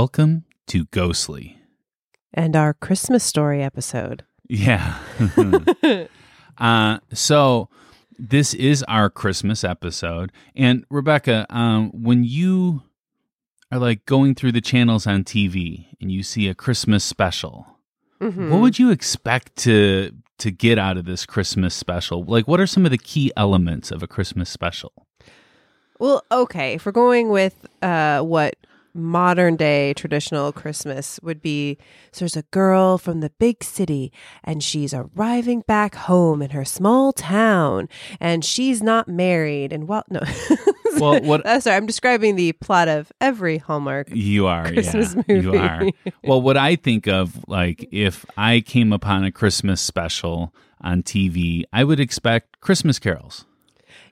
Welcome to Ghostly. And our Christmas story episode. Yeah. uh, so this is our Christmas episode. And Rebecca, um, when you are like going through the channels on TV and you see a Christmas special, Mhm. what would you expect to to get out of this Christmas special? Like what are some of the key elements of a Christmas special? Well, okay. If we're going with uh, what modern day traditional Christmas would be, so there's a girl from the big city and she's arriving back home in her small town and she's not married. And well, no. Well, what- Uh, sorry, I'm describing the plot of every Hallmark. You are, Christmas yeah, you are. Well, what I think of, like, if I came upon a Christmas special on TV, I would expect Christmas carols.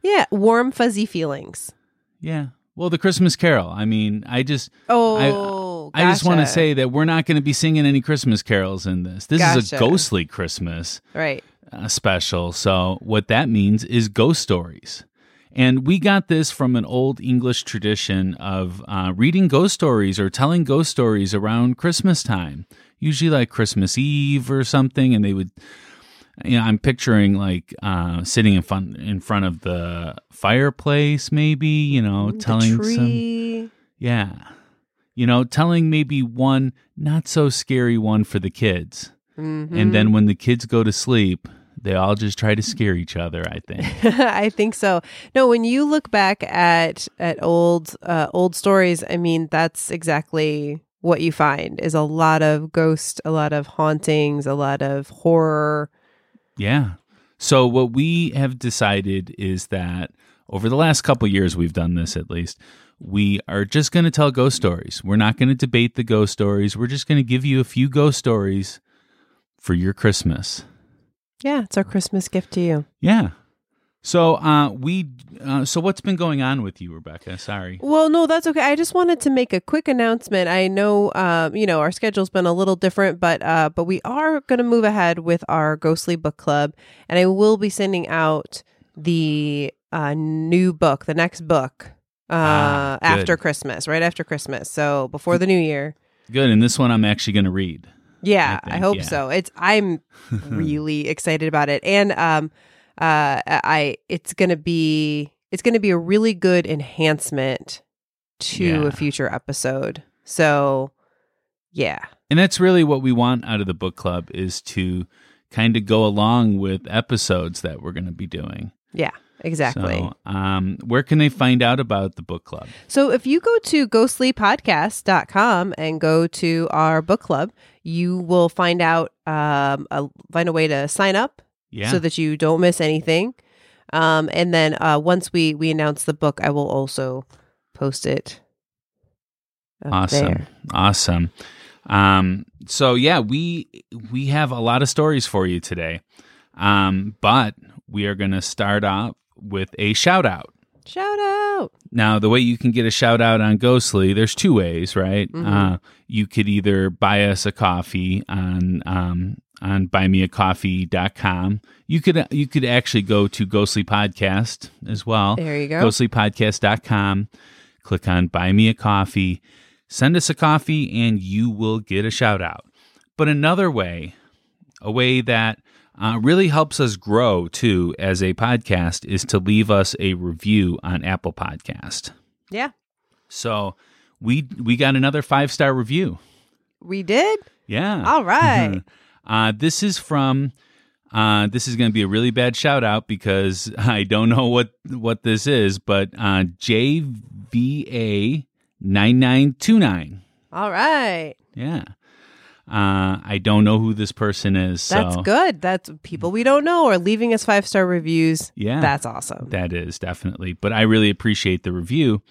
Yeah, warm, fuzzy feelings. Yeah. Well, the Christmas Carol. I mean, I just, Oh, I just want to say that we're not going to be singing any Christmas carols in this. This is a ghostly Christmas Right. uh, special. So what that means is ghost stories. And we got this from an old English tradition of uh, reading ghost stories or telling ghost stories around Christmas time, usually like Christmas Eve or something. And they would, you know, I'm picturing like uh, sitting in front in front of the fireplace, maybe, you know, The telling some yeah. You know, telling maybe one not so scary one for the kids. Mhm. And then when the kids go to sleep, they all just try to scare each other, I think. I think so. No, when you look back at at old uh, old stories, I mean that's exactly what you find is a lot of ghost, a lot of hauntings, a lot of horror. Yeah. So what we have decided is that over the last couple years we've done this at least. We are just going to tell ghost stories. We're not going to debate the ghost stories. We're just going to give you a few ghost stories for your Christmas. Yeah, it's our Christmas gift to you. Yeah. So uh we uh, so what's been going on with you, Rebecca? Sorry. Well, no, that's okay. I just wanted to make a quick announcement. I know, um, you know, our schedule's been a little different, but uh, but we are going to move ahead with our Ghostly Book Club, and I will be sending out the uh, new book, the next book, uh, Ah, after Christmas, right after Christmas, so before the new year. Good. And this one I'm actually going to read. Yeah, I I, hope yeah. so. It's I'm really excited about it, and um, uh, I it's gonna be it's gonna be a really good enhancement to Yeah. a future episode. So, yeah, And that's really what we want out of the book club is to kind of go along with episodes that we're going to be doing. yeah, exactly. So, um, where can they find out about the book club? So if you go to ghostlypodcast.com and go to our book club, you will find out um a, find a way to sign up Yeah. so that you don't miss anything. Um, and then uh, once we we announce the book, I will also post it. awesome. there. Awesome. Um, so yeah, we we have a lot of stories for you today. Um, but we are going to start off with a shout out. Shout out! Now, the way you can get a shout out on Ghostly, there's two ways, right? Mhm. Uh, you could either buy us a coffee on um, on buymeacoffee.com. You could you could actually go to Ghostly Podcast as well. There you go. Ghostlypodcast.com. Click on Buy Me a Coffee. Send us a coffee, and you will get a shout out. But another way, a way that uh, really helps us grow too as a podcast, is to leave us a review on Apple Podcast. yeah, So we we got another five star review. we did. Yeah. All right. Uh, this is from. Uh, this is going to be a really bad shout out because I don't know what what this is, but uh, JVA nine nine two nine. All right. Yeah. Uh, I don't know who this person is. That's good. That's people we don't know are leaving us five star reviews. Yeah. That's awesome. That is definitely. But I really appreciate the review.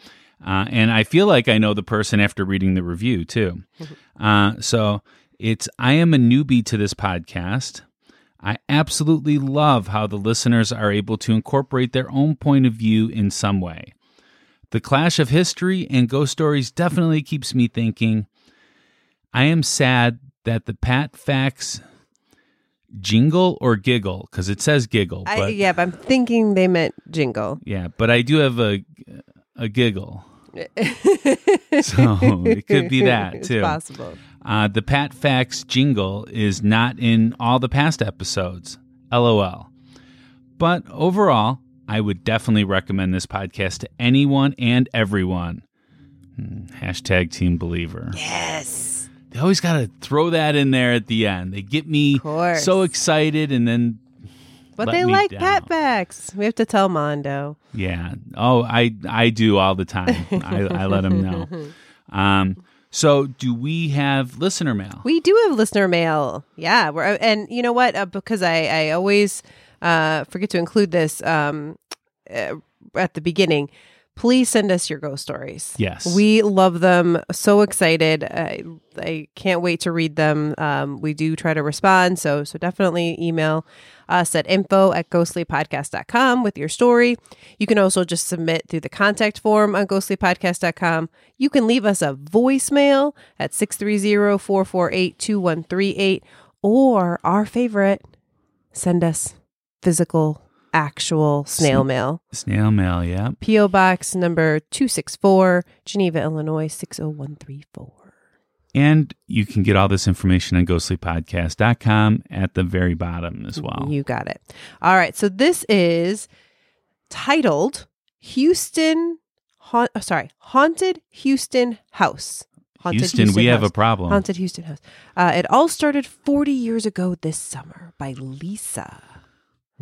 Uh, and I feel like I know the person after reading the review too. Uh, so it's I am a newbie to this podcast. I absolutely love how the listeners are able to incorporate their own point of view in some way. The clash of history and ghost stories definitely keeps me thinking. I am sad that the Pat Facts jingle or giggle because it says giggle, but I, yeah, but I'm thinking they meant jingle. yeah, but I do have a a giggle. So it could be that It's too. possible. Uh, the Pat Facts jingle is not in all the past episodes. LOL. But overall, I would definitely recommend this podcast to anyone and everyone. Hmm, Hashtag Team Believer. Yes. They always got to throw that in there at the end. They get me so excited, and then But they like down. pat backs. We have to tell Mondo. Yeah. Oh, I I do all the time. I, I let them know. Um. So, do we have listener mail? We do have listener mail. Yeah, we're and you know what? Uh, because I I always uh, forget to include this um, uh, at the beginning. Please send us your ghost stories. Yes. we love them. So excited! I, I can't wait to read them. Um, we do try to respond, so so definitely email us at info at ghostlypodcast.com with your story. You can also just submit through the contact form on ghostlypodcast.com. You can leave us a voicemail at 630-448-2138 or our favorite, send us physical actual snail mail. Snail mail. Yeah. P.O. Box number 264, Geneva, Illinois 60134. And you can get all this information on ghostlypodcast.com at the very bottom as well. You got it. All right. So this is titled Houston, haunt, oh, sorry, Haunted Houston House. Haunted Houston, we have a problem. Haunted Houston House. Uh, it all started 40 years ago this summer by Lisa.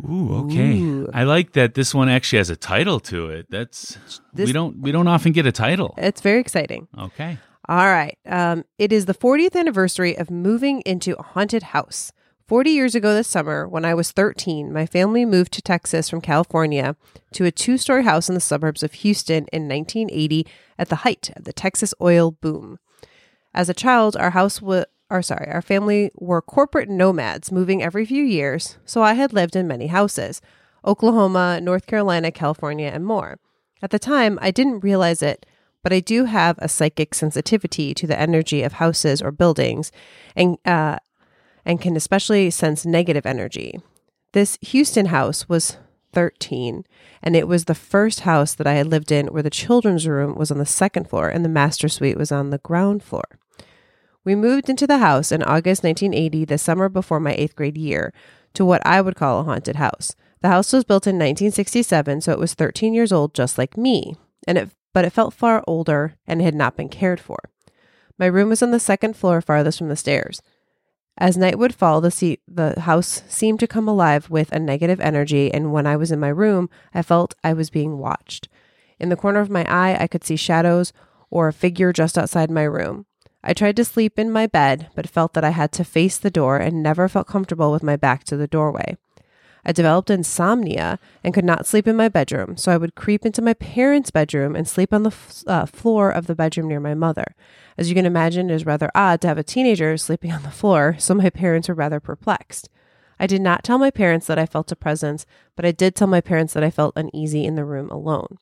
Ooh, okay. Ooh. I like that this one actually has a title to it. That's This- we don't we don't often get a title. It's very exciting. Okay. All right. Um, it is the 40th anniversary of moving into a haunted house. 40 years ago this summer, when I was 13, my family moved to Texas from California to a two story house in the suburbs of Houston in 1980 at the height of the Texas oil boom. As a child, our house was, or sorry, our family were corporate nomads moving every few years, so I had lived in many houses Oklahoma, North Carolina, California, and more. At the time, I didn't realize it, but I do have a psychic sensitivity to the energy of houses or buildings and, uh, and can especially sense negative energy. This Houston house was 13, and it was the first house that I had lived in where the children's room was on the second floor and the master suite was on the ground floor. We moved into the house in August 1980, the summer before my eighth grade year, to what I would call a haunted house. The house was built in 1967, so it was 13 years old, just like me, and it but it felt far older and had not been cared for. My room was on the second floor, farthest from the stairs. As night would fall, the, se- the house seemed to come alive with a negative energy, and when I was in my room, I felt I was being watched. In the corner of my eye, I could see shadows or a figure just outside my room. I tried to sleep in my bed, but felt that I had to face the door and never felt comfortable with my back to the doorway. I developed insomnia and could not sleep in my bedroom, so I would creep into my parents' bedroom and sleep on the f- uh, floor of the bedroom near my mother. As you can imagine, it is rather odd to have a teenager sleeping on the floor, so my parents were rather perplexed. I did not tell my parents that I felt a presence, but I did tell my parents that I felt uneasy in the room alone.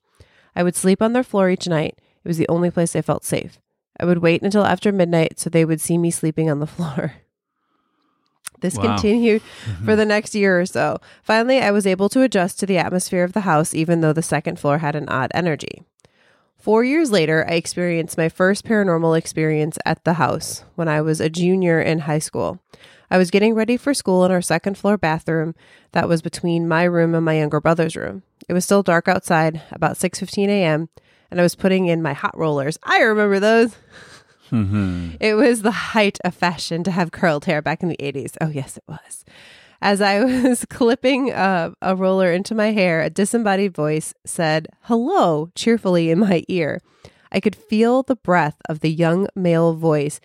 I would sleep on their floor each night. It was the only place I felt safe. I would wait until after midnight so they would see me sleeping on the floor. This Wow. continued for mm-hmm. the next year or so. Finally, I was able to adjust to the atmosphere of the house, even though the second floor had an odd energy. Four years later, I experienced my first paranormal experience at the house when I was a junior in high school. I was getting ready for school in our second floor bathroom that was between my room and my younger brother's room. It was still dark outside, about 6:15 a.m., and I was putting in my hot rollers. I remember those. It was the height of fashion to have curled hair back in the 80s. Oh, yes, it was. As I was clipping uh, a roller into my hair, a disembodied voice said, Hello, cheerfully in my ear. I could feel the breath of the young male voice,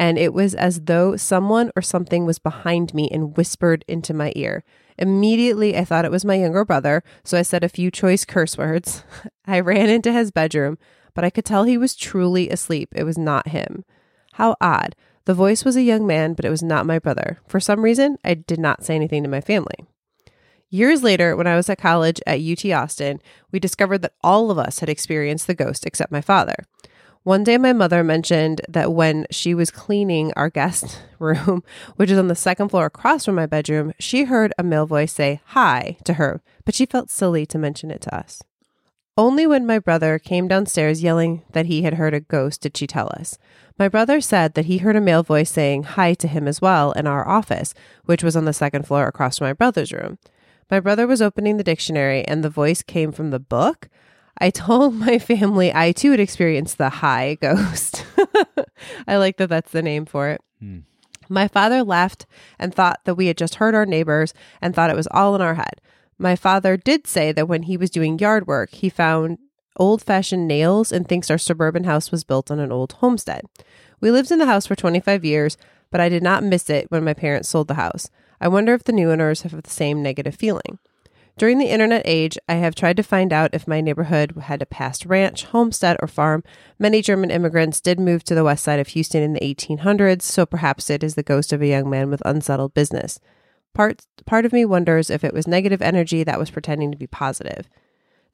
and it was as though someone or something was behind me and whispered into my ear. Immediately, I thought it was my younger brother, so I said a few choice curse words. I ran into his bedroom, but I could tell he was truly asleep. It was not him. How odd. The voice was a young man, but it was not my brother. For some reason, I did not say anything to my family. Years later, when I was at college at UT Austin, we discovered that all of us had experienced the ghost except my father. One day, my mother mentioned that when she was cleaning our guest room, which is on the second floor across from my bedroom, she heard a male voice say hi to her, but she felt silly to mention it to us. Only when my brother came downstairs yelling that he had heard a ghost did she tell us. My brother said that he heard a male voice saying hi to him as well in our office, which was on the second floor across from my brother's room. My brother was opening the dictionary and the voice came from the book. I told my family I too had experienced the high ghost. I like that that's the name for it. Hmm. My father laughed and thought that we had just heard our neighbors and thought it was all in our head. My father did say that when he was doing yard work, he found old fashioned nails and thinks our suburban house was built on an old homestead. We lived in the house for 25 years, but I did not miss it when my parents sold the house. I wonder if the new owners have the same negative feeling. During the internet age, I have tried to find out if my neighborhood had a past ranch, homestead, or farm. Many German immigrants did move to the west side of Houston in the 1800s, so perhaps it is the ghost of a young man with unsettled business. Part, part of me wonders if it was negative energy that was pretending to be positive.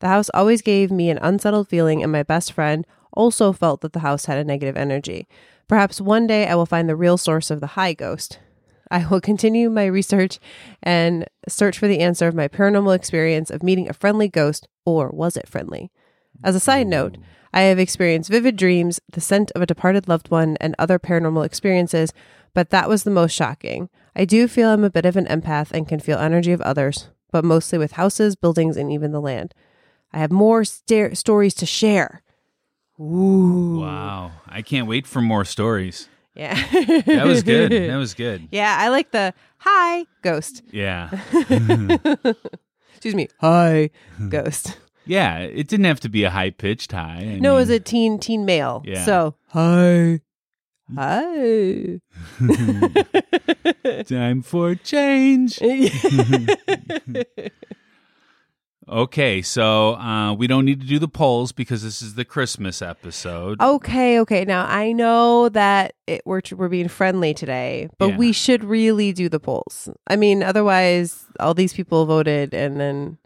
The house always gave me an unsettled feeling, and my best friend also felt that the house had a negative energy. Perhaps one day I will find the real source of the high ghost. I will continue my research and search for the answer of my paranormal experience of meeting a friendly ghost, or was it friendly? As a side note, I have experienced vivid dreams, the scent of a departed loved one, and other paranormal experiences, but that was the most shocking. I do feel I'm a bit of an empath and can feel energy of others, but mostly with houses, buildings, and even the land. I have more sta- stories to share. Ooh. Wow. I can't wait for more stories. Yeah. That was good. That was good. yeah, I like the hi ghost. Yeah. Excuse me. Hi ghost. Yeah. It didn't have to be a high pitched high. I No, it was a teen teen male. Yeah. So hi. Hi. time for change. Okay, so uh, we don't need to do the polls because this is the Christmas episode. okay, okay. Now I know that it, we're we're being friendly today, but Yeah. we should really do the polls. I mean, otherwise, all these people voted, and then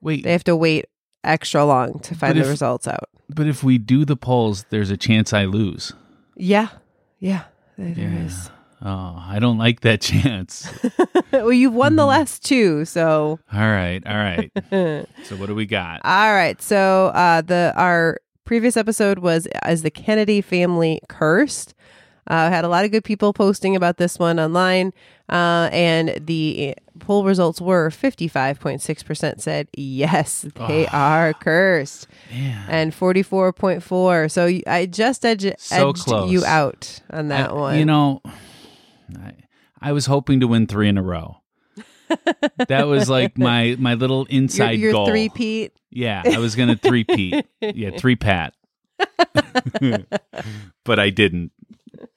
Wait, they have to wait extra long to find But the results out. but if we do the polls, there's a chance I lose. Yeah, yeah, there there Yeah. is. Oh, I don't like that chance. well, you've won the last two, so. all right, all right. So what do we got? All right. So uh the our previous episode was as the Kennedy family cursed. Uh, had a lot of good people posting about this one online, uh, and the poll results were fifty five point six percent said yes they are cursed, Man, and forty four point four. So I just edge- So edged close. you out on that I- one. You know, I, I was hoping to win three in a row. that was like my my little inside your goal. three Pete. Yeah, I was gonna three peat. Yeah, three pat. but I didn't.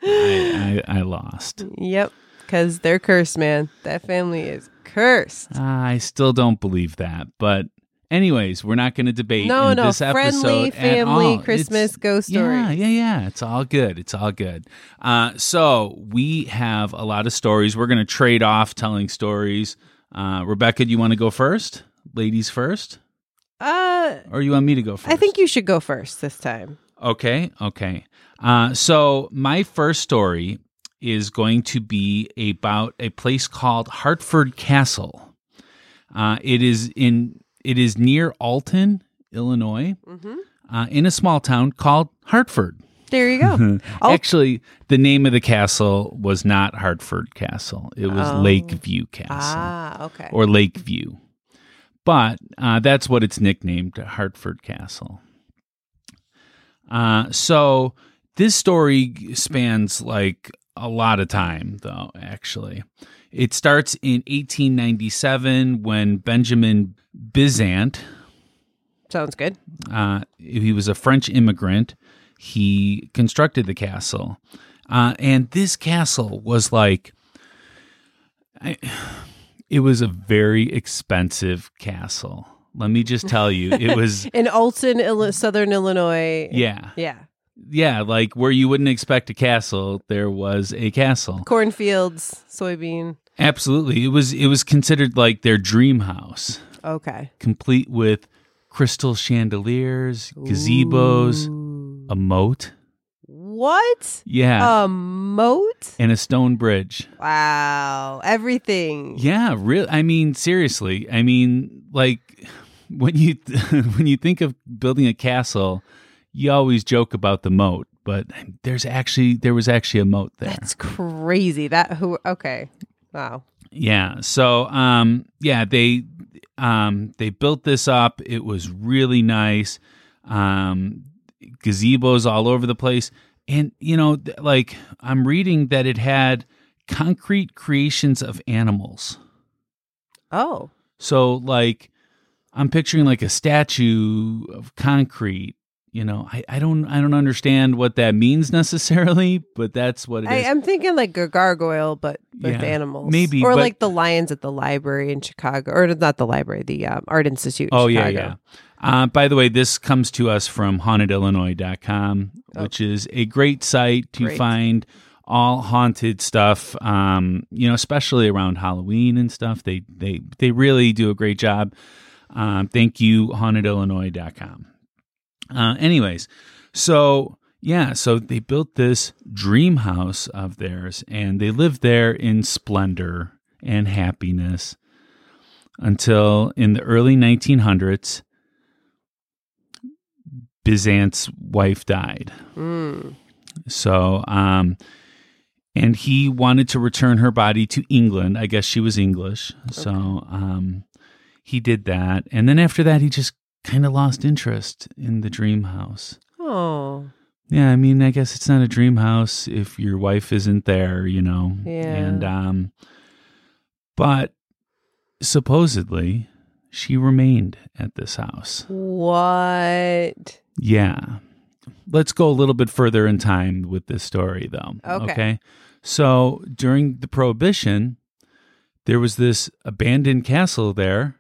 I, I, I lost. Yep, because they're cursed, man. That family is cursed. I still don't believe that. But anyways, we're not going to debate No, in no, this episode friendly family. Christmas It's- ghost story. Yeah, yeah, yeah. It's all good. It's all good. Uh, so we have a lot of stories. We're going to trade off telling stories. Uh, Rebecca, do you want to go first? Ladies first, Uh, or you want me to go first? I think you should go first this time. Okay, okay. Uh, so my first story is going to be about a place called Hartford Castle. Uh, it is in it is near Alton, Illinois, Mm-hmm. uh, in a small town called Hartford. There you go. Al- Actually, the name of the castle was not Hartford Castle; it was Oh. Lakeview Castle ah, okay. or Lakeview. But uh, that's what it's nicknamed, Hartford Castle. Uh, so this story spans like a lot of time, though, actually. It starts in 1897 when Benjamin Bizant, Sounds good. uh, he was a French immigrant, he constructed the castle. Uh, and this castle was like, I, it was a very expensive castle. Let me just tell you, it was, In Alton, Illi- Southern Illinois. yeah, Yeah. yeah, like where you wouldn't expect a castle, there was a castle. Cornfields, soybean. Absolutely, it was. It was considered like their dream house, Okay. complete with crystal chandeliers, gazebos, Ooh. a moat. What? Yeah, A moat? and a stone bridge. Wow. Everything. Yeah, real. I mean, seriously. I mean, like, when you when you think of building a castle, you always joke about the moat, but there's actually there was actually a moat there. That's crazy. That who? Okay. Wow. Yeah. So, um, yeah, they um, they built this up. It was really nice. Um, gazebos all over the place, and you know, th- like I'm reading that it had concrete creations of animals. Oh. So, like, I'm picturing like a statue of concrete. You know, I, I don't I don't understand what that means necessarily, but that's what it I, is. I'm thinking like a gargoyle, but with Yeah, animals. maybe, Or but- like the lions at the library in Chicago. Or not the library, the um, Art Institute. in Oh yeah, yeah. Uh, by the way, this comes to us from hauntedillinois.com, Oh. which is a great site to Great. find all haunted stuff. Um, you know, especially around Halloween and stuff. They they they really do a great job. Um, thank you, hauntedillinois.com. Uh, anyways, so yeah, so they built this dream house of theirs, and they lived there in splendor and happiness until in the early 1900s, Bizant's wife died. Mm. So, um, and he wanted to return her body to England. I guess she was English. So, um, he did that. And then after that, he just kind of lost interest in the dream house. Oh. Yeah, I mean, I guess it's not a dream house if your wife isn't there, you know. Yeah. And um but supposedly she remained at this house. What? Yeah. Let's go a little bit further in time with this story though. Okay. So, during the prohibition, there was this abandoned castle there.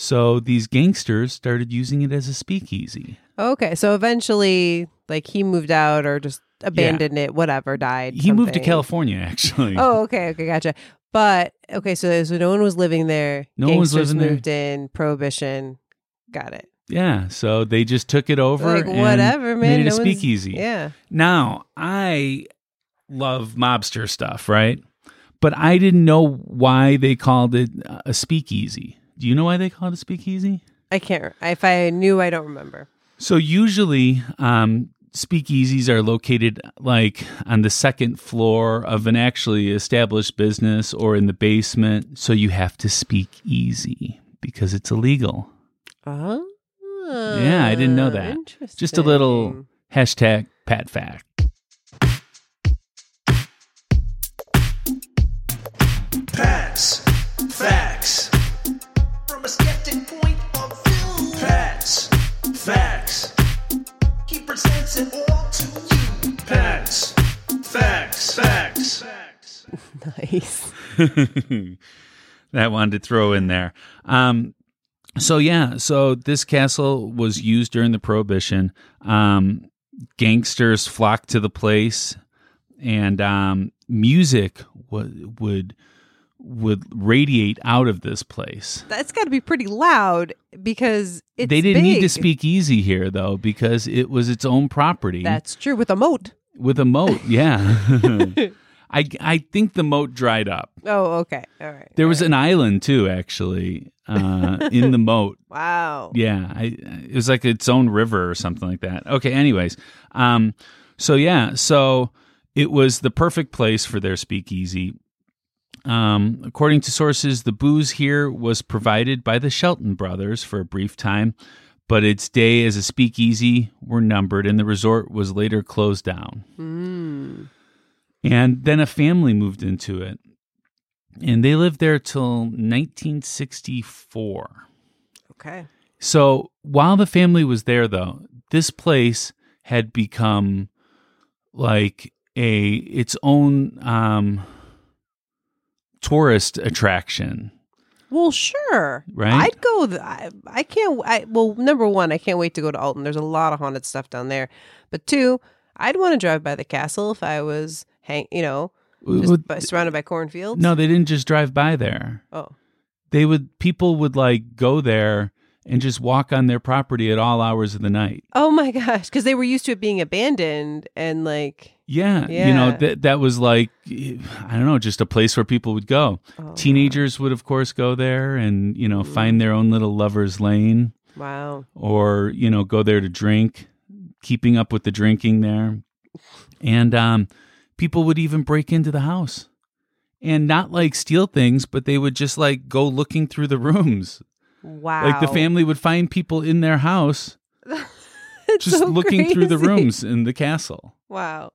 So, these gangsters started using it as a speakeasy. Okay. So eventually, like he moved out or just abandoned it, whatever, died. He moved to. California actually. Oh, okay. Okay. Gotcha. But okay. So, so no one was living there. No one was living there. moved in. Prohibition. Got it. Yeah, so they just took it over Like and whatever, man. made it no a speakeasy. Yeah. Now, I love mobster stuff, right? But I didn't know why they called it a speakeasy. Do you know why they call it a speakeasy? I can't. If I knew, I don't remember. So usually, um, speakeasies are located like on the second floor of an actually established business or in the basement. So you have to speak easy because it's illegal. Oh. Yeah, I didn't know that. Interesting. Just a little hashtag Pat fact. Pats, facts. From a skeptic point of view. Pats, facts. He presents it all to you. Pats, facts, facts, facts. Nice. that I wanted to throw in there. Um, so yeah, so this castle was used during the Prohibition. Um, gangsters flocked to the place, and um, music would would would radiate out of this place. That's got to be pretty loud because it's they didn't need to big. speak easy here though, because it was its own property That's true with a moat. with a moat. Yeah. I, I think the moat dried up. Oh, okay. All right. There was an island too, actually, uh, in the moat. Wow. Yeah, I, it was like its own river or something like that. Okay, anyways, um, so yeah, so it was the perfect place for their speakeasy. Um, according to sources, the booze here was provided by the Shelton brothers for a brief time, but its day as a speakeasy were numbered, and the resort was later closed down. Mm. And then a family moved into it, and they lived there till 1964. Okay. So while the family was there, though, this place had become like a its own um, tourist attraction. Well, sure. Right? I'd go. Th- I, I can't. I well, number one, I can't wait to go to Alton. There's a lot of haunted stuff down there. But two, I'd want to drive by the castle if I was hang. You know, just by, surrounded by cornfields. no, they didn't just drive by there. Oh. They would people would like go there and just walk on their property at all hours of the night. Oh my gosh, because they were used to it being abandoned and like Yeah, you know that that was like I don't know, just a place where people would go. Oh, Teenagers would of course go there and you know find their own little lovers lane wow. or you know go there to drink, keeping up with the drinking there. And um people would even break into the house. And not like steal things, but they would just like go looking through the rooms. Wow. Like the family would find people in their house just so looking through the rooms in the castle. Wow.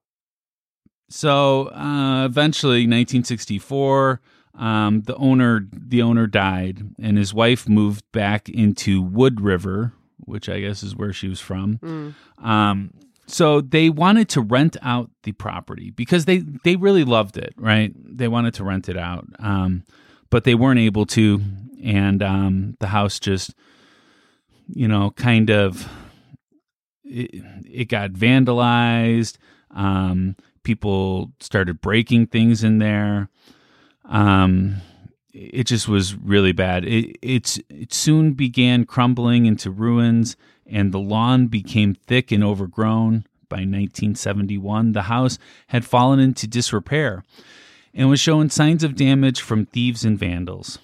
So uh, eventually, 1964, um, the owner the owner died, and his wife moved back into Wood River, which I guess is where she was from. Mm. Um, so they wanted to rent out the property because they they really loved it, right? They wanted to rent it out, um, but they weren't able to, and um, the house just, you know, kind of it, it got vandalized. Um, people started breaking things in there. Um, it just was really bad. It, it's it soon began crumbling into ruins, and the lawn became thick and overgrown. By 1971, the house had fallen into disrepair and was showing signs of damage from thieves and vandals.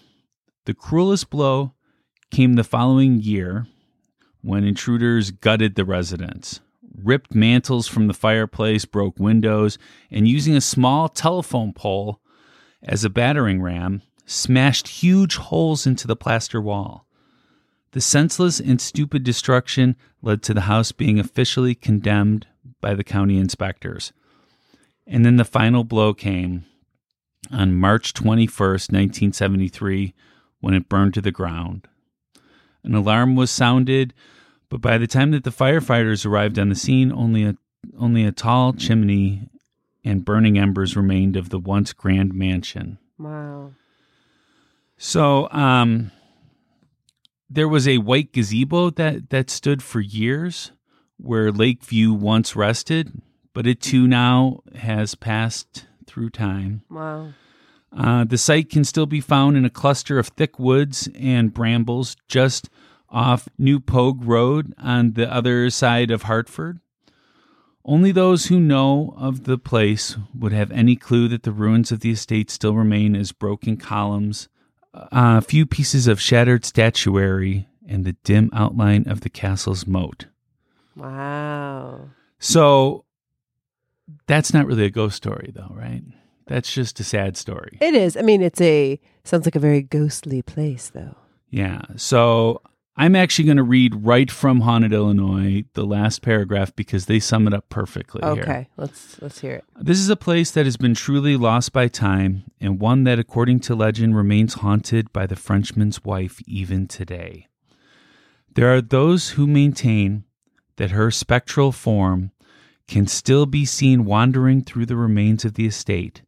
The cruelest blow came the following year when intruders gutted the residence, ripped mantles from the fireplace, broke windows, and using a small telephone pole as a battering ram, smashed huge holes into the plaster wall. The senseless and stupid destruction led to the house being officially condemned by the county inspectors. And then the final blow came on March 21st, 1973, when it burned to the ground. An alarm was sounded, but by the time that the firefighters arrived on the scene, only a only a tall chimney and burning embers remained of the once grand mansion. Wow. So, um, there was a white gazebo that that stood for years, where Lakeview once rested, but it too now has passed through time. Wow. Uh, the site can still be found in a cluster of thick woods and brambles just off New Pogue Road on the other side of Hartford. Only those who know of the place would have any clue that the ruins of the estate still remain as broken columns, a few pieces of shattered statuary, and the dim outline of the castle's moat. Wow. So that's not really a ghost story, though, right? That's just a sad story. It is. I mean, it's a sounds like a very ghostly place, though. Yeah. So I'm actually going to read right from Haunted Illinois, the last paragraph, because they sum it up perfectly here. Okay, let's let's hear it. This is a place that has been truly lost by time, and one that, according to legend, remains haunted by the Frenchman's wife even today. There are those who maintain that her spectral form can still be seen wandering through the remains of the estate,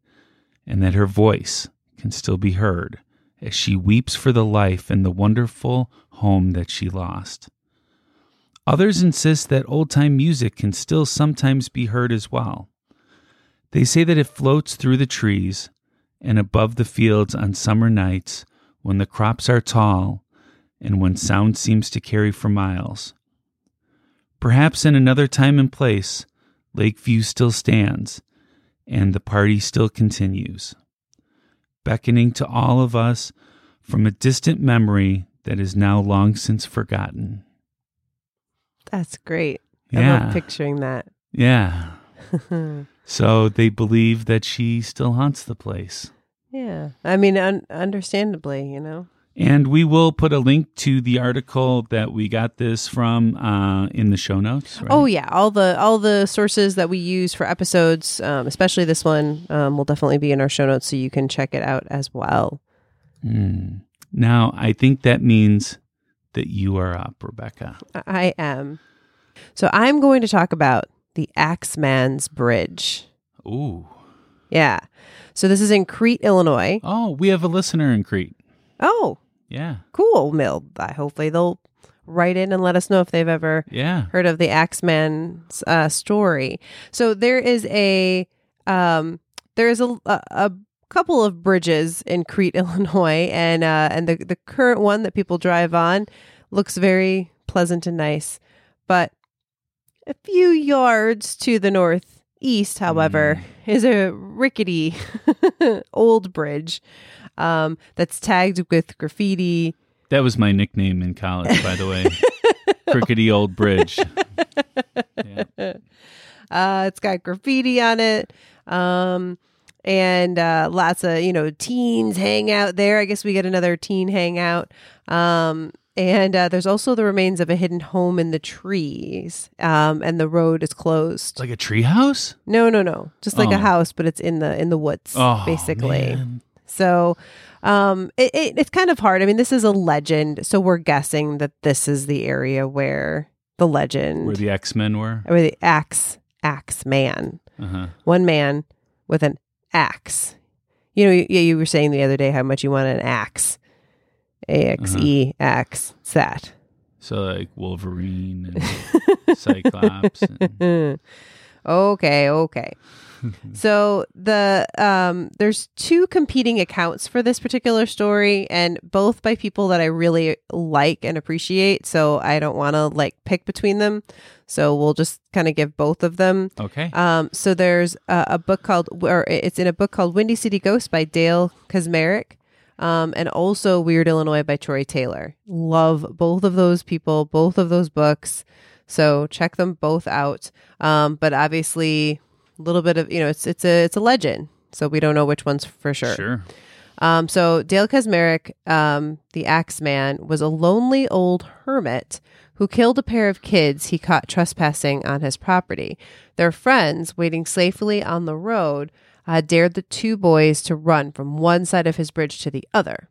and that her voice can still be heard as she weeps for the life and the wonderful home that she lost. Others insist that old time music can still sometimes be heard as well. They say that it floats through the trees and above the fields on summer nights when the crops are tall and when sound seems to carry for miles. Perhaps in another time and place, Lakeview still stands and the party still continues, beckoning to all of us from a distant memory that is now long since forgotten. That's great. I Yeah. love picturing that. Yeah. So they believe that she still haunts the place. Yeah. I mean, un- understandably, you know. And we will put a link to the article that we got this from uh, in the show notes. Right? Oh yeah, all the all the sources that we use for episodes, um, especially this one, um, will definitely be in our show notes, so you can check it out as well. Hmm. Now, I think that means that you are up, Rebecca. I- I am. So I'm going to talk about the Axeman's Bridge. Ooh. Yeah. So this is in Crete, Illinois. Oh, we have a listener in Crete. Oh, Yeah. cool, Mill. I hopefully they'll write in and let us know if they've ever Yeah. heard of the Axeman's uh, story. So there is a um, there is a, a, a couple of bridges in Crete, Illinois, and uh, and the the current one that people drive on looks very pleasant and nice. But a few yards to the northeast, however, is a rickety old bridge um, that's tagged with graffiti. That was my nickname in college, by the way. Crickety Old Bridge. Yeah. Uh, it's got graffiti on it. Um, and uh, lots of, you know, teens hang out there. I guess we get another teen hangout. Um, and uh, there's also the remains of a hidden home in the trees. Um, and the road is closed. Like a treehouse? no, no, no. Just like Oh. a house, but it's in the in the woods, Oh, basically. man. So um, it, it, it's kind of hard. I mean, this is a legend. So we're guessing that this is the area where the legend, Where the X Men were? where the axe, axe man, Uh-huh. one man with an axe. You know, yeah, you were saying the other day how much you want an axe. A X E axe. It's that. So, like Wolverine and Cyclops. And, okay, okay. so the um there's two competing accounts for this particular story and both by people that I really like and appreciate, so I don't want to like pick between them. So we'll just kind of give both of them. okay. Um so there's a, a book called or it's in a book called Windy City Ghost by Dale Kaczmarek. Um, and also Weird Illinois by Troy Taylor. Love both of those people, both of those books. So check them both out. Um, but obviously, a little bit of you know, it's it's a it's a legend, so we don't know which one's for sure. Sure. Um, so Dale Kaczmarek, um, the Axeman, was a lonely old hermit who killed a pair of kids he caught trespassing on his property. Their friends, waiting safely on the road, uh, dared the two boys to run from one side of his bridge to the other.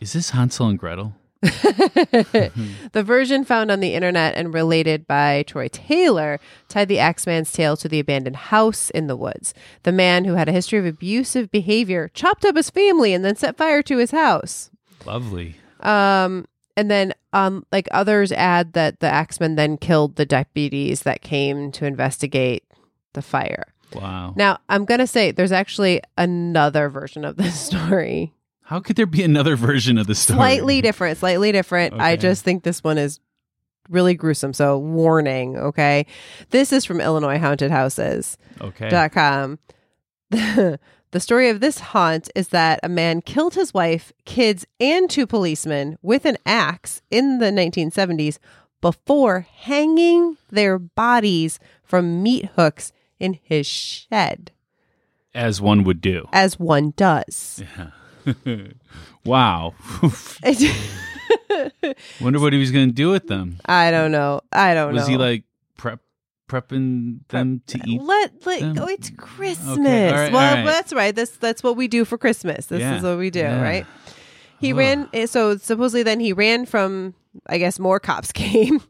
Is this Hansel and Gretel? The version found on the internet and related by Troy Taylor tied the Axeman's tale to the abandoned house in the woods. The man who had a history of abusive behavior chopped up his family and then set fire to his house. Lovely. Um, and then, um, like others add that the Axeman then killed the deputies that came to investigate the fire. Wow. Now, I'm gonna say there's actually another version of this story, How could there be another version of the story? slightly different, slightly different. I just think this one is really gruesome. So, warning. Okay, this is from Illinois Haunted Houses. Okay. dot com. The, story of this haunt is that a man killed his wife, kids, and two policemen with an axe in the 1970s before hanging their bodies from meat hooks in his shed, As one would do. as one does. Wow. Wonder what he was going to do with them. I don't know. I don't Was know. Was he like prep prepping them to eat? Let like them? oh, it's Christmas. Okay, right, well, right. that's right. That's that's what we do for Christmas. This Yeah, is what we do, yeah. right? He ran. eh, So supposedly, then he ran from. I guess more cops came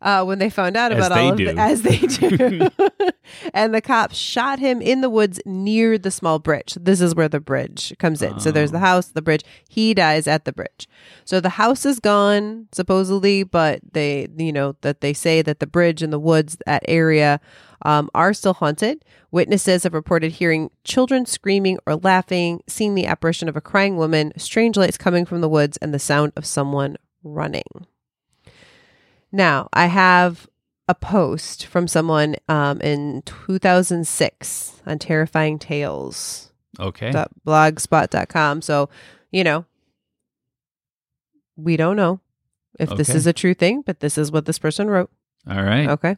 uh, when they found out As about they all of do. the, as they do, and the cops shot him in the woods near the small bridge. This is where the bridge comes in. So there's Oh. the house, the bridge. He dies at the bridge. So the house is gone supposedly, but they, you know, that they say that the bridge and the woods, that area, um, are still haunted. Witnesses have reported hearing children screaming or laughing, seeing the apparition of a crying woman, strange lights coming from the woods, and the sound of someone running. Now, I have a post from someone um, in 2006 on terrifying tales Okay. blogspot.com. So, you know, we don't know if this is a true thing, but this is what this person wrote. All right. Okay.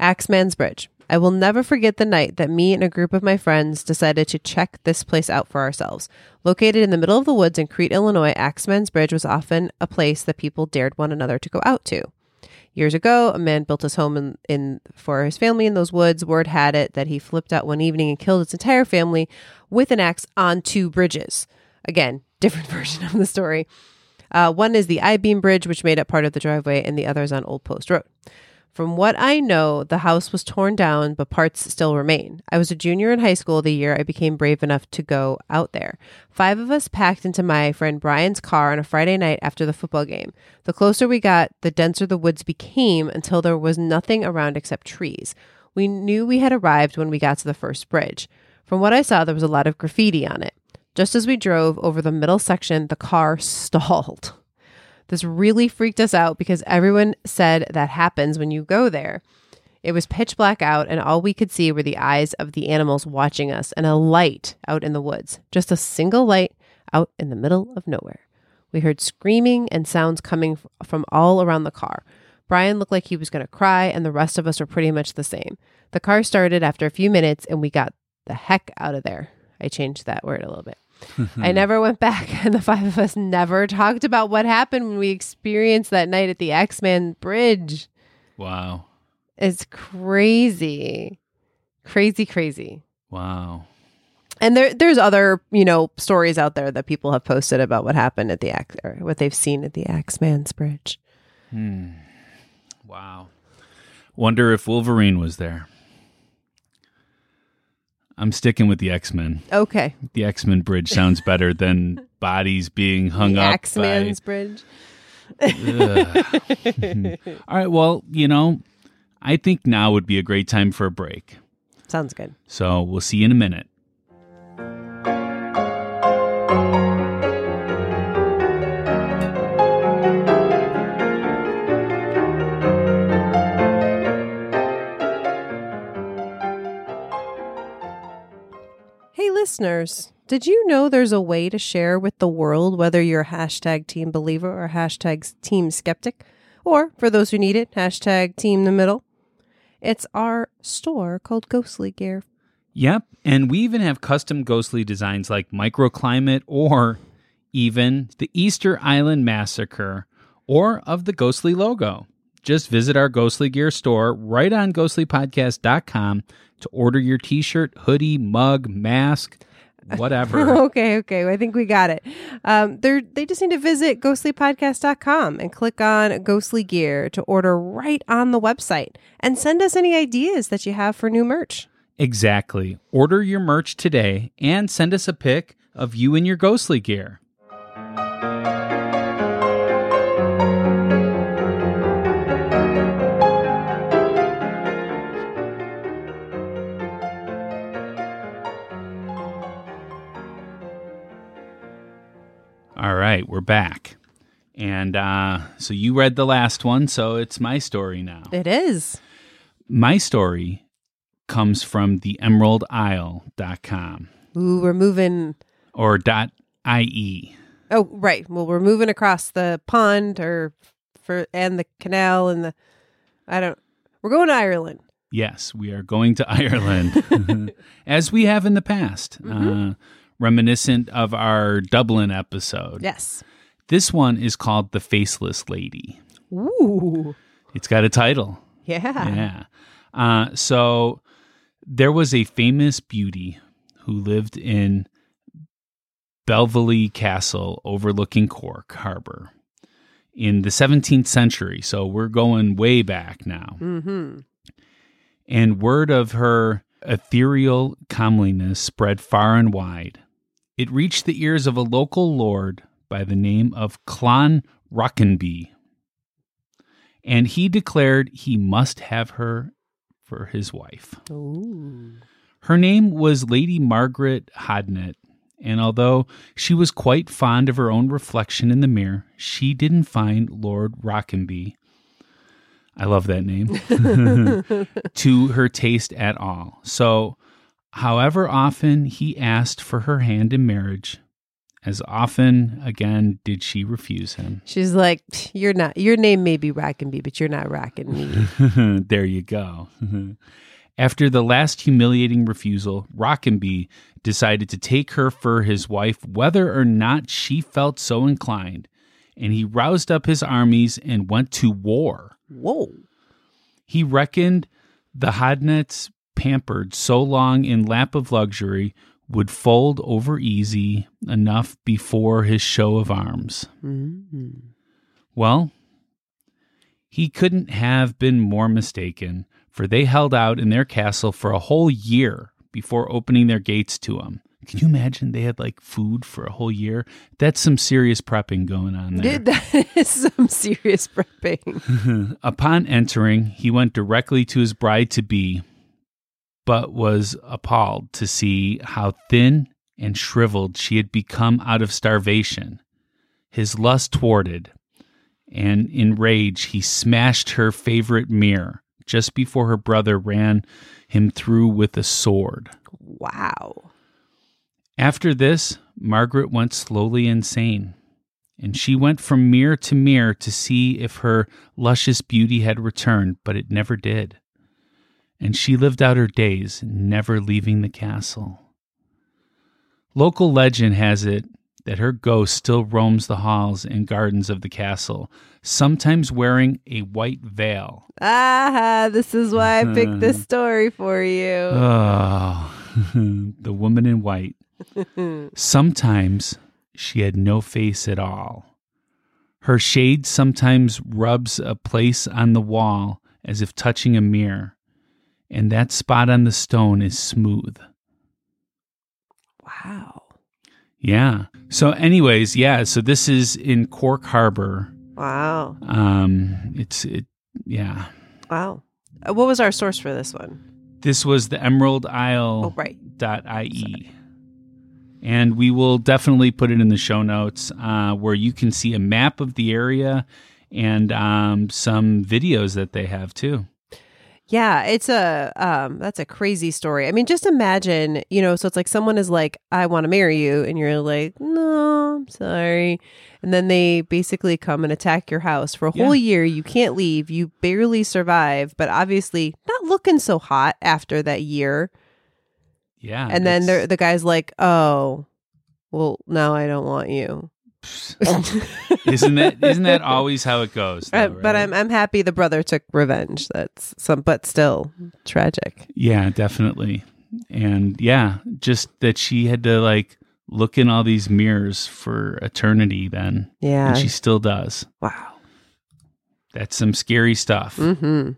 Axeman's Bridge. I will never forget the night that me and a group of my friends decided to check this place out for ourselves. Located in the middle of the woods in Crete, Illinois, Axeman's Bridge was often a place that people dared one another to go out to. Years ago, a man built his home in, in for his family in those woods. Word had it that he flipped out one evening and killed his entire family with an axe on two bridges. Again, different version of the story. Uh, one is the I beam bridge, which made up part of the driveway, and the other is on Old Post Road. From what I know, the house was torn down, but parts still remain. I was a junior in high school the year I became brave enough to go out there. Five of us packed into my friend Brian's car on a Friday night after the football game. The closer we got, the denser the woods became until there was nothing around except trees. We knew we had arrived when we got to the first bridge. From what I saw, there was a lot of graffiti on it. Just as we drove over the middle section, the car stalled. This really freaked us out because everyone said that happens when you go there. It was pitch black out, and all we could see were the eyes of the animals watching us and a light out in the woods. Just a single light out in the middle of nowhere. We heard screaming and sounds coming from all around the car. Brian looked like he was going to cry, and the rest of us were pretty much the same. The car started after a few minutes, and we got the heck out of there. I changed that word a little bit. I never went back, and the five of us never talked about what happened when we experienced that night at the X Men Bridge. Wow. It's crazy. Crazy, crazy. Wow. And there there's other, you know, stories out there that people have posted about what happened at the X or what they've seen at the Axeman's Bridge. Hmm. Wow. Wonder if Wolverine was there. I'm sticking with the X Men. Okay. The X Men bridge sounds better than bodies being hung up. the up. Axeman's Bridge. by- All right. Well, you know, I think now would be a great time for a break. Sounds good. So we'll see you in a minute. Listeners, did you know there's a way to share with the world whether you're hashtag team believer or hashtag team skeptic? Or, for those who need it, hashtag team the middle? It's our store called Ghostly Gear. Yep. And we even have custom ghostly designs like microclimate or even the Easter Island Massacre or of the ghostly logo. Just visit our Ghostly Gear store right on ghostlypodcast.com to order your t shirt, hoodie, mug, mask, whatever. okay, okay. I think we got it. Um, they're, they just need to visit ghostlypodcast.com and click on Ghostly Gear to order right on the website and send us any ideas that you have for new merch. exactly. Order your merch today and send us a pic of you in your ghostly gear. All right, we're back. And uh, so you read the last one, so it's my story now. It is. My story comes from the emeraldisle.com Ooh, we're moving. or dot .ie. Oh, right. Well, we're moving across the pond or for and the canal and the. I don't. We're going to Ireland. Yes, we are going to Ireland, as we have in the past, uh, reminiscent of our Dublin episode. Yes. This one is called The Faceless Lady. Ooh. It's got a title. Yeah. Yeah. Uh, so there was a famous beauty who lived in Belvelly Castle overlooking Cork Harbor in the 17th century. So we're going way back now. Mm-hmm. And word of her ethereal comeliness spread far and wide. It reached the ears of a local lord by the name of Clan Rockenby. And he declared he must have her for his wife. Ooh. Her name was Lady Margaret Hodnett, and although she was quite fond of her own reflection in the mirror, she didn't find Lord Rockenby, I love that name, to her taste at all. So, however often he asked for her hand in marriage, as often again did she refuse him. She's like, you're not. Your name may be Rackenby, but you're not racking me. there you go. After the last humiliating refusal, Rockenby decided to take her for his wife whether or not she felt so inclined, and he roused up his armies and went to war. Whoa. He reckoned the Hodnetts, pampered so long in lap of luxury, would fold over easy enough before his show of arms. Mm-hmm. Well, he couldn't have been more mistaken, for they held out in their castle for a whole year before opening their gates to him. Can you imagine they had like food for a whole year? That's some serious prepping going on there. That is some serious prepping. Upon entering, he went directly to his bride to be, but was appalled to see how thin and shriveled she had become out of starvation. His lust thwarted, and in rage, he smashed her favorite mirror just before her brother ran him through with a sword. Wow. After this, Margaret went slowly insane, and she went from mirror to mirror to see if her luscious beauty had returned, but it never did. And she lived out her days, never leaving the castle. Local legend has it that her ghost still roams the halls and gardens of the castle, sometimes wearing a white veil. Ah, this is why I picked this story for you. Oh, the woman in white. Sometimes she had no face at all. Her shade sometimes rubs a place on the wall as if touching a mirror, and that spot on the stone is smooth. Wow. Yeah. So, anyways, yeah. So this is in Cork Harbor. Wow. Um, it's it. Yeah. Wow. Uh, what was our source for this one? This was the Emerald Isle. Oh, right. dot ie and we will definitely put it in the show notes uh, where you can see a map of the area and um, some videos that they have too Yeah, it's a um that's a crazy story. I mean, just imagine, you know, so it's like someone is like, "I want to marry you," and you're like, "No, I'm sorry." And then they basically come and attack your house for a whole year. You can't leave. You barely survive, but obviously not looking so hot after that year. Yeah and then the the guy's like, "Oh, well, now I don't want you." isn't that isn't that always how it goes though, Uh, But? I'm I'm happy the brother took revenge. That's some, but still tragic. yeah definitely and yeah just that she had to like look in all these mirrors for eternity then Yeah. and she still does wow. that's some scary stuff Mm-hmm.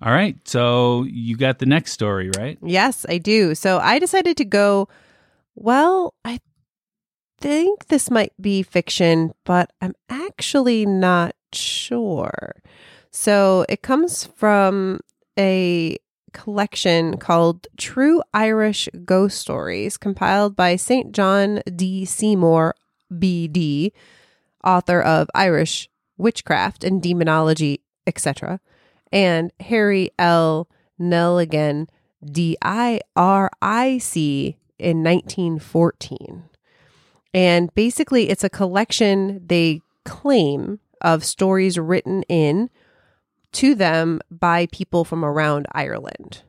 All right so you got the next story right Yes, I do. So I decided to go. Well, I think this might be fiction, but I'm actually not sure. So it comes from a collection called True Irish Ghost Stories, compiled by St. John D. Seymour, BD, author of Irish Witchcraft and Demonology, etc., and Harry L. Neligan, D I R I C, in 1914. And basically, it's a collection they claim of stories written in to them by people from around Ireland.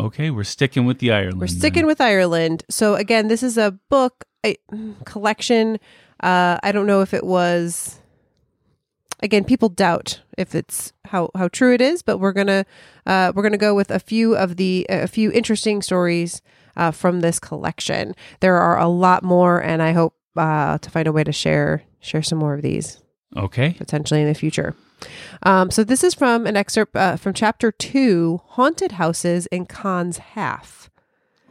Okay, we're sticking with the Ireland. We're then. sticking with Ireland. So again, this is a book a collection. Uh, I don't know if it was. Again, people doubt if it's how how true it is, but we're gonna uh, we're gonna go with a few of the a few interesting stories uh, from this collection. There are a lot more, and I hope uh, to find a way to share share some more of these Okay. potentially in the future. Um, so this is from an excerpt uh, from chapter two, haunted houses in Conn's half.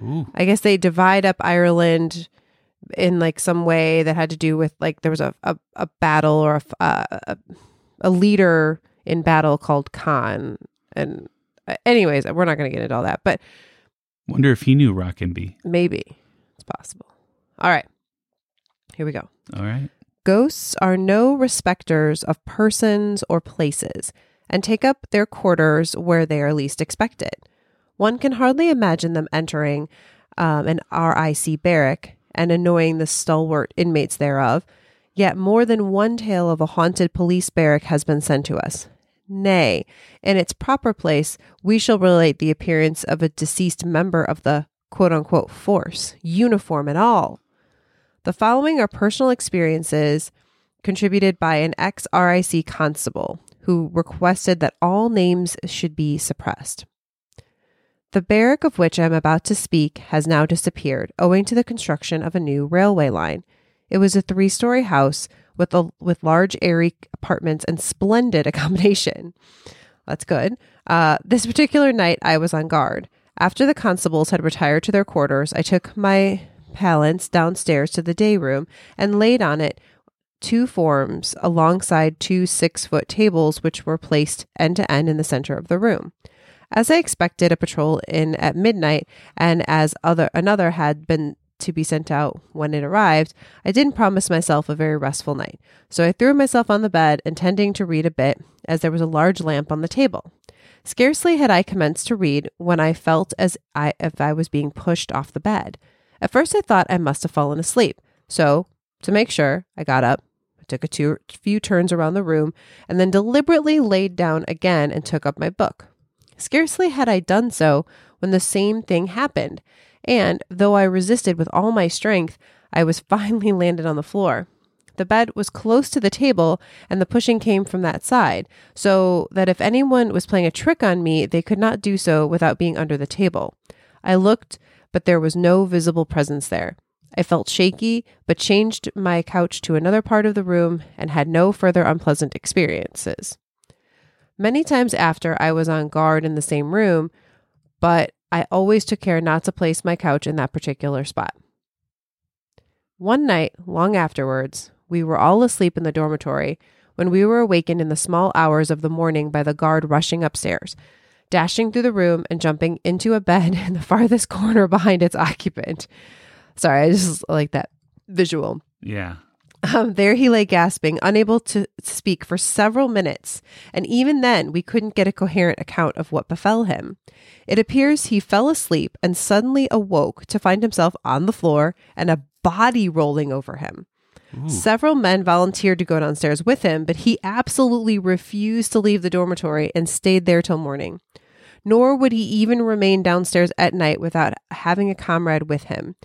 Ooh. I guess they divide up Ireland in like some way that had to do with like there was a a, a battle or a, uh, a a leader in battle called Conn and uh, anyways we're not going to get into all that but Wonder if he knew Rockenby. maybe it's possible. All right. Here we go. All right. Ghosts are no respecters of persons or places and take up their quarters where they are least expected. One can hardly imagine them entering um, an RIC barrack and annoying the stalwart inmates thereof. Yet more than one tale of a haunted police barrack has been sent to us. Nay, in its proper place, we shall relate the appearance of a deceased member of the quote unquote force, uniform and all. The following are personal experiences contributed by an ex RIC constable who requested that all names should be suppressed. The barrack of which I am about to speak has now disappeared owing to the construction of a new railway line. It was a three story house with, a, with large, airy apartments and splendid accommodation. That's good. Uh, this particular night, I was on guard. After the constables had retired to their quarters, I took my palance downstairs to the day room and laid on it two forms alongside two six foot tables, which were placed end to end in the center of the room. As I expected a patrol in at midnight, and as other another had been to be sent out when it arrived, I didn't promise myself a very restful night. So I threw myself on the bed, intending to read a bit, as there was a large lamp on the table. Scarcely had I commenced to read when I felt as I, if I was being pushed off the bed. At first, I thought I must have fallen asleep. So, to make sure, I got up, took a two, few turns around the room, and then deliberately laid down again and took up my book. Scarcely had I done so when the same thing happened, and though I resisted with all my strength, I was finally landed on the floor. The bed was close to the table, and the pushing came from that side, so that if anyone was playing a trick on me, they could not do so without being under the table. I looked, but there was no visible presence there. I felt shaky, but changed my couch to another part of the room and had no further unpleasant experiences. Many times after, I was on guard in the same room, but I always took care not to place my couch in that particular spot. One night, long afterwards, we were all asleep in the dormitory when we were awakened in the small hours of the morning by the guard rushing upstairs, dashing through the room and jumping into a bed in the farthest corner behind its occupant. Sorry, I just like that visual. Yeah. Um, there he lay gasping, unable to speak for several minutes, and even then we couldn't get a coherent account of what befell him. It appears he fell asleep and suddenly awoke to find himself on the floor and a body rolling over him. Several men volunteered to go downstairs with him, but he absolutely refused to leave the dormitory and stayed there till morning. Nor would he even remain downstairs at night without having a comrade with him.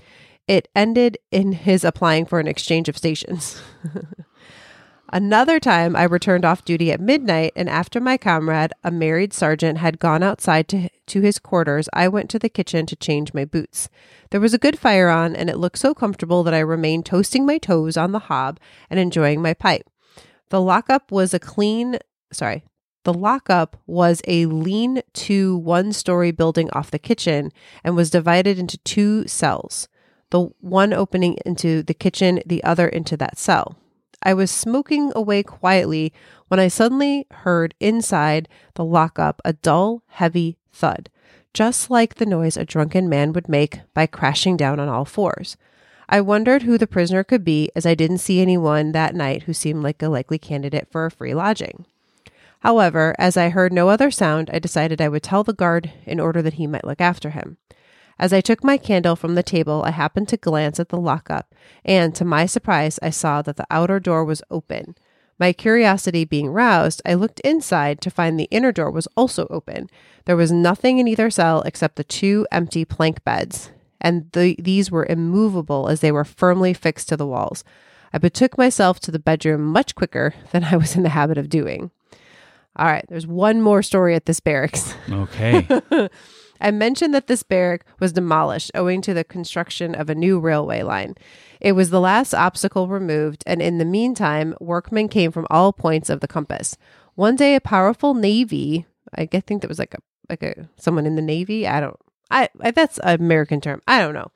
It ended in his applying for an exchange of stations. Another time, I returned off duty at midnight, and after my comrade, a married sergeant, had gone outside to, to his quarters, I went to the kitchen to change my boots. There was a good fire on, and it looked so comfortable that I remained toasting my toes on the hob and enjoying my pipe. The lockup was a clean, sorry, the lockup was a lean to one story building off the kitchen and was divided into two cells, the one opening into the kitchen, the other into that cell. I was smoking away quietly when I suddenly heard inside the lockup a dull, heavy thud, just like the noise a drunken man would make by crashing down on all fours. I wondered who the prisoner could be, as I didn't see anyone that night who seemed like a likely candidate for a free lodging. However, as I heard no other sound, I decided I would tell the guard in order that he might look after him. As I took my candle from the table, I happened to glance at the lockup, and to my surprise, I saw that the outer door was open. My curiosity being roused, I looked inside to find the inner door was also open. There was nothing in either cell except the two empty plank beds, and the, these were immovable as they were firmly fixed to the walls. I betook myself to the bedroom much quicker than I was in the habit of doing. All right, there's one more story at this barracks. Okay. I mentioned that this barrack was demolished owing to the construction of a new railway line. It was the last obstacle removed, and in the meantime, workmen came from all points of the compass. One day, a powerful navy, I think that was like a like a someone in the navy. I don't. I, I that's an American term. I don't know.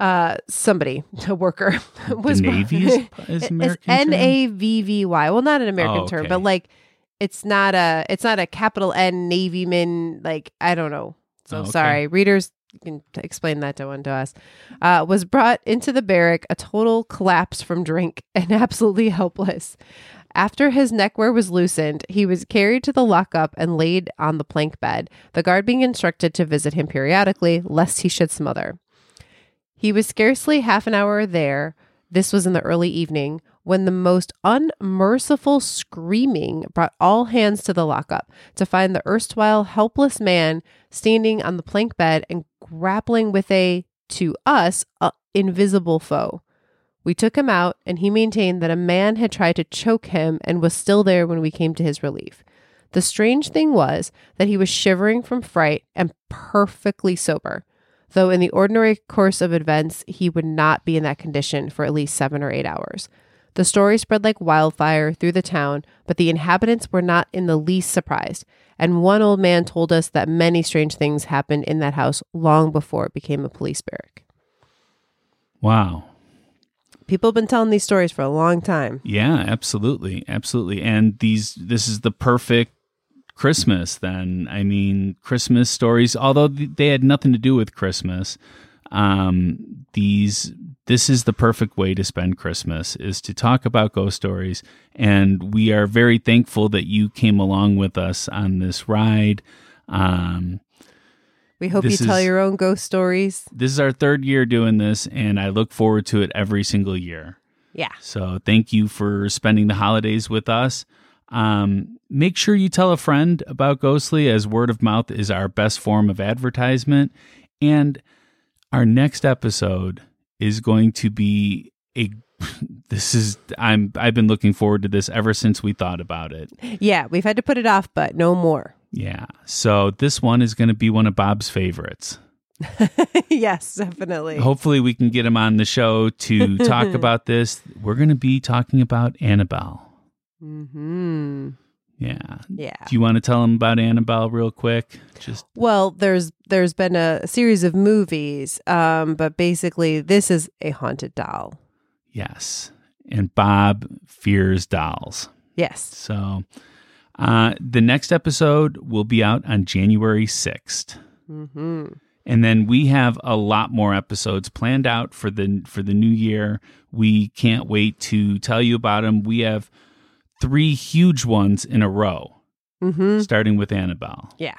Uh, somebody, a worker, was the Navy is, is American. N term? A V V Y. Well, not an American Oh, term, but like it's not a it's not a capital N Navyman. Like I don't know. So Oh, okay. sorry, readers. Can explain that to one to us. Uh, was brought into the barrack, a total collapse from drink and absolutely helpless. After his neckwear was loosened, he was carried to the lockup and laid on the plank bed, the guard being instructed to visit him periodically, lest he should smother. He was scarcely half an hour there. This was in the early evening when the most unmerciful screaming brought all hands to the lockup to find the erstwhile helpless man standing on the plank bed and grappling with a, to us, invisible foe. We took him out, and he maintained that a man had tried to choke him and was still there when we came to his relief. The strange thing was that he was shivering from fright and perfectly sober though in the ordinary course of events, he would not be in that condition for at least seven or eight hours. The story spread like wildfire through the town, but the inhabitants were not in the least surprised, and one old man told us that many strange things happened in that house long before it became a police barrack. Wow. People have been telling these stories for a long time. Yeah, absolutely, absolutely. And these, this is the perfect Christmas. Then, I mean, Christmas stories. Although they had nothing to do with Christmas, um, these this is the perfect way to spend Christmas is to talk about ghost stories, and we are very thankful that you came along with us on this ride. Um, We hope you This tell your own ghost stories. this is our third year doing this, and I look forward to it every single year. Yeah. So thank you for spending the holidays with us. Um, make sure you tell a friend about Ghostly, as word of mouth is our best form of advertisement. And our next episode is going to be a. This is I'm I've been looking forward to this ever since we thought about it. Yeah, we've had to put it off, but no more. Yeah. So this one is going to be one of Bob's favorites. yes, definitely. Hopefully, we can get him on the show to talk about this. We're going to be talking about Annabelle. hmm Yeah. Yeah. Do you want to tell them about Annabelle real quick? Just Well, there's there's been a series of movies, um, but basically this is a haunted doll. yes. And Bob fears dolls. Yes. So uh, the next episode will be out on January 6th. hmm And then we have a lot more episodes planned out for the for the new year. We can't wait to tell you about them. We have three huge ones in a row, hmm starting with Annabelle. Yeah.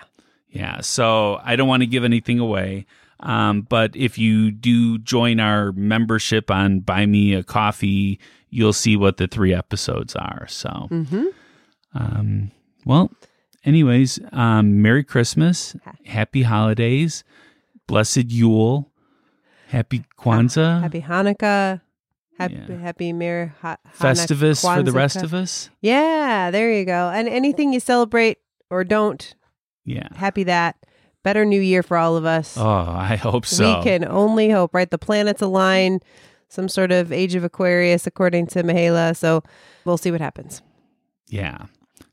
Yeah, so I don't want to give anything away. Um, but if you do join our membership on Buy Me a Coffee, you'll see what the three episodes are. So, hmm um, well, anyways, um, Merry Christmas, Happy Holidays, Blessed Yule, Happy Kwanzaa, Happy Hanukkah. Happy Yeah. Happy Mir ha- Festivus for the rest of us. Yeah, there you go. And anything you celebrate or don't, Yeah. happy that. Better new year for all of us. Oh, I hope so. We can only hope, right? The planets align, some sort of age of Aquarius, according to Mihaela. So we'll see what happens. Yeah.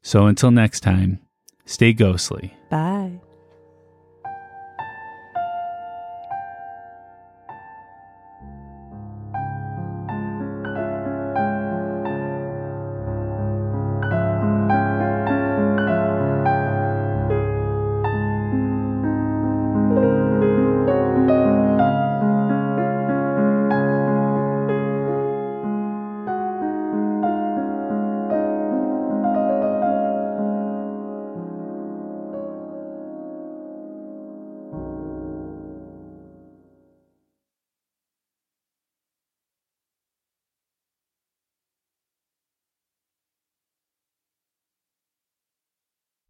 So until next time, stay ghostly. Bye.